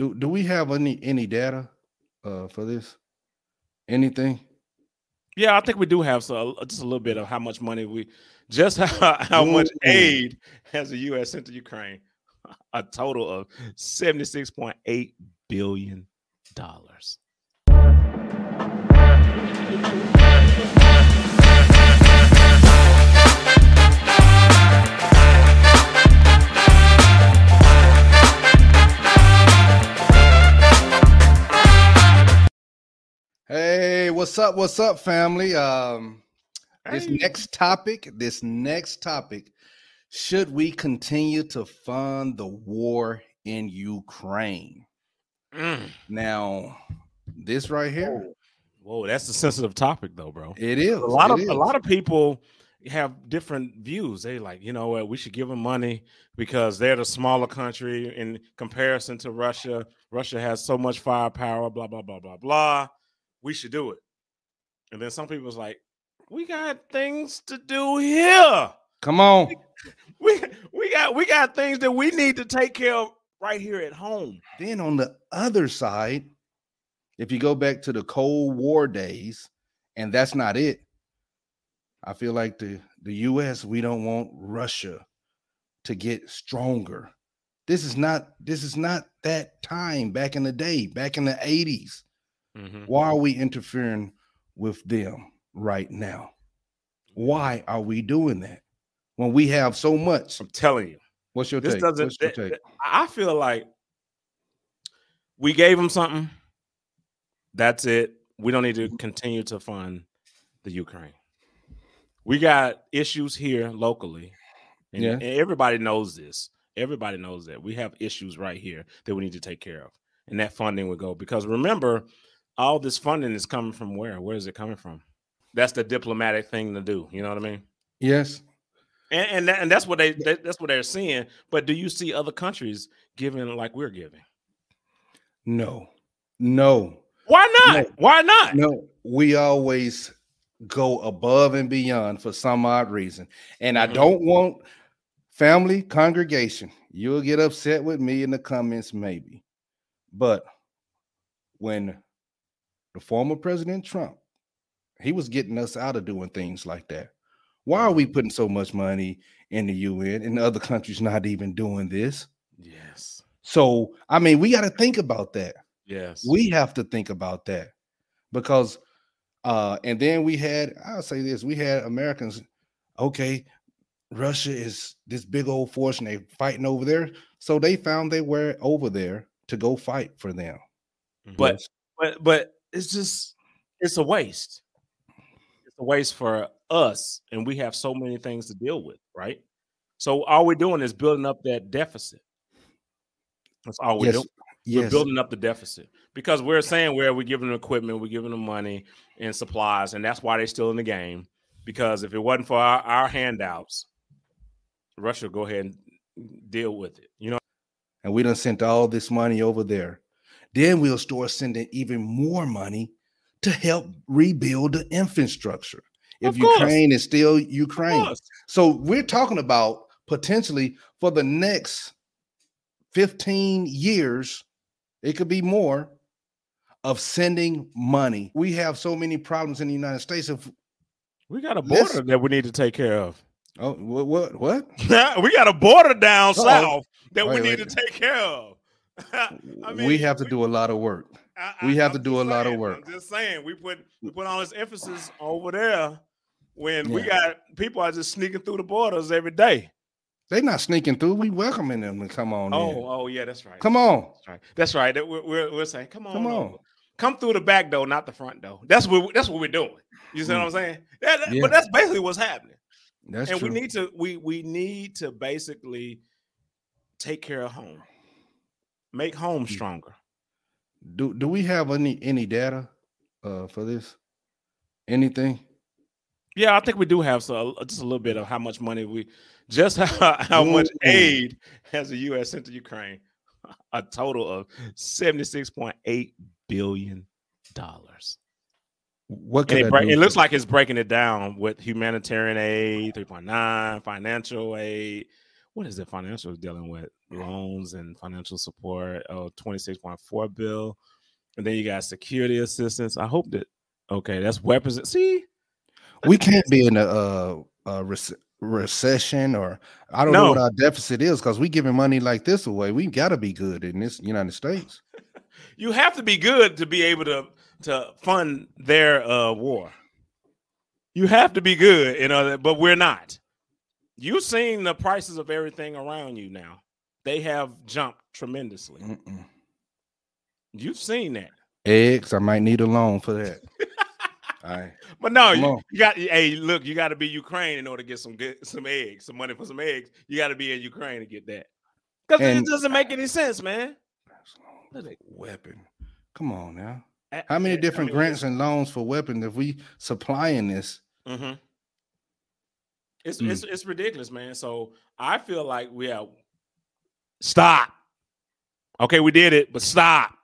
do do we have any any data uh for this? Anything? Yeah, I think we do have so just a little bit of how much money we just how, how much aid has the U.S. sent to Ukraine. A total of seventy six point eight billion dollars. Up? What's up, family? Um, this Hey. next topic, this next topic, should we continue to fund the war in Ukraine? Mm. Now, this right here, Whoa, that's a sensitive topic, though, bro. it is a lot of is. a lot of people have different views. They like, you know what, we should give them money because they're the smaller country in comparison to Russia. Russia has so much firepower, blah blah blah blah blah. We should do it. And then some people's like, we got things to do here. Come on, We we got we got things that we need to take care of right here at home. then on the other side, if you go back to the Cold War days, and that's not it, I feel like the the U.S. we don't want Russia to get stronger. This is not this is not that time back in the day, back in the eighties. Mhm. Why are we interfering with them right now? Why are we doing that when we have so much? I'm telling you. What's your This take? doesn't. Your take? I feel like we gave them something. That's it. We don't need to mm-hmm. continue to fund the Ukraine. We got issues here locally, and, Yeah. and everybody knows this. Everybody knows that we have issues right here that we need to take care of, and that funding would go because remember, all this funding is coming from where? Where is it coming from? That's the diplomatic thing to do. You know what I mean? Yes. And and, that, and that's what they that, that's what they're seeing. But do you see other countries giving like we're giving? No. No. Why not? No. Why not? No, we always go above and beyond for some odd reason. And I Mhm. don't want family congregation. You'll get upset with me in the comments, maybe. But when the former President Trump, he was getting us out of doing things like that. Why are we putting so much money in the UN and other countries not even doing this? Yes. So, I mean, we got to think about that Yes. we have to think about that because uh and then we had i'll say this we had americans okay russia is this big old force and they fighting over there so they found they were over there to go fight for them But Yes. but but it's just it's a waste. It's a waste for us, and we have so many things to deal with, right? So all we're doing is building up that deficit. That's all we're yes doing. We're building up the deficit because we're saying where we're giving them equipment, we're giving them money and supplies, and that's why they're still in the game. Because if it wasn't for our, our handouts, Russia would go ahead and deal with it. You know, and we done sent all this money over there then we'll start sending even more money to help rebuild the infrastructure if Of course. ukraine is still ukraine. So we're talking about potentially for the next 15 years, it could be more of sending money. We have so many problems in the United States. If we got a border that we need to take care of. oh what what what? we got a border down Uh-oh. south that we need wait. to take care of. I we have to do a lot of work. I- we have to I'm do just a lot of work. I'm just saying, we put we put all this emphasis over there when we got people are just sneaking through the borders every day. They're not sneaking through. We welcoming them to come on. Oh, in. oh yeah, that's right. come on, That's right. That's right. We're, we're, we're saying, come on, come over. on. come through the back door, not the front door. That's what that's what we're doing. You see what I'm saying? That- that- Mm. Yeah. But that's basically what's happening. That's and true. we need to we we need to basically take care of home, make home Mm. stronger. do do we have any any data uh for this? Anything? Yeah, I think we do have so just a little bit of how much money we just how, how much aid has the U.S. sent to Ukraine. A total of seventy six point eight billion dollars. What could it, break, it looks like it's breaking it down with humanitarian aid, 3.9, financial aid. What is it financial dealing with? loans and financial support. Oh, 26.4 bill. And then you got security assistance. I hope that okay, that's weapons. See, we can't be in a, uh, a rec- recession or I don't no. know what our deficit is because we giving money like this away. We got to be good in this United States. you have to be good to be able to to fund their uh, war. You have to be good, you know, but we're not. You've seen the prices of everything around you now. They have jumped tremendously. Mm-mm. You've seen that. Eggs, I might need a loan for that. All right. But no, you, you, got hey, look, you got to be Ukraine in order to get some good some eggs, some money for some eggs. You got to be in Ukraine to get that. Because it doesn't make any sense, man. Weapon. Come on now. How many different I mean, grants and loans for weapons if we supplying this? Mm-hmm. It's mm. it's it's ridiculous, man. So I feel like we have stop. Okay, we did it, but stop.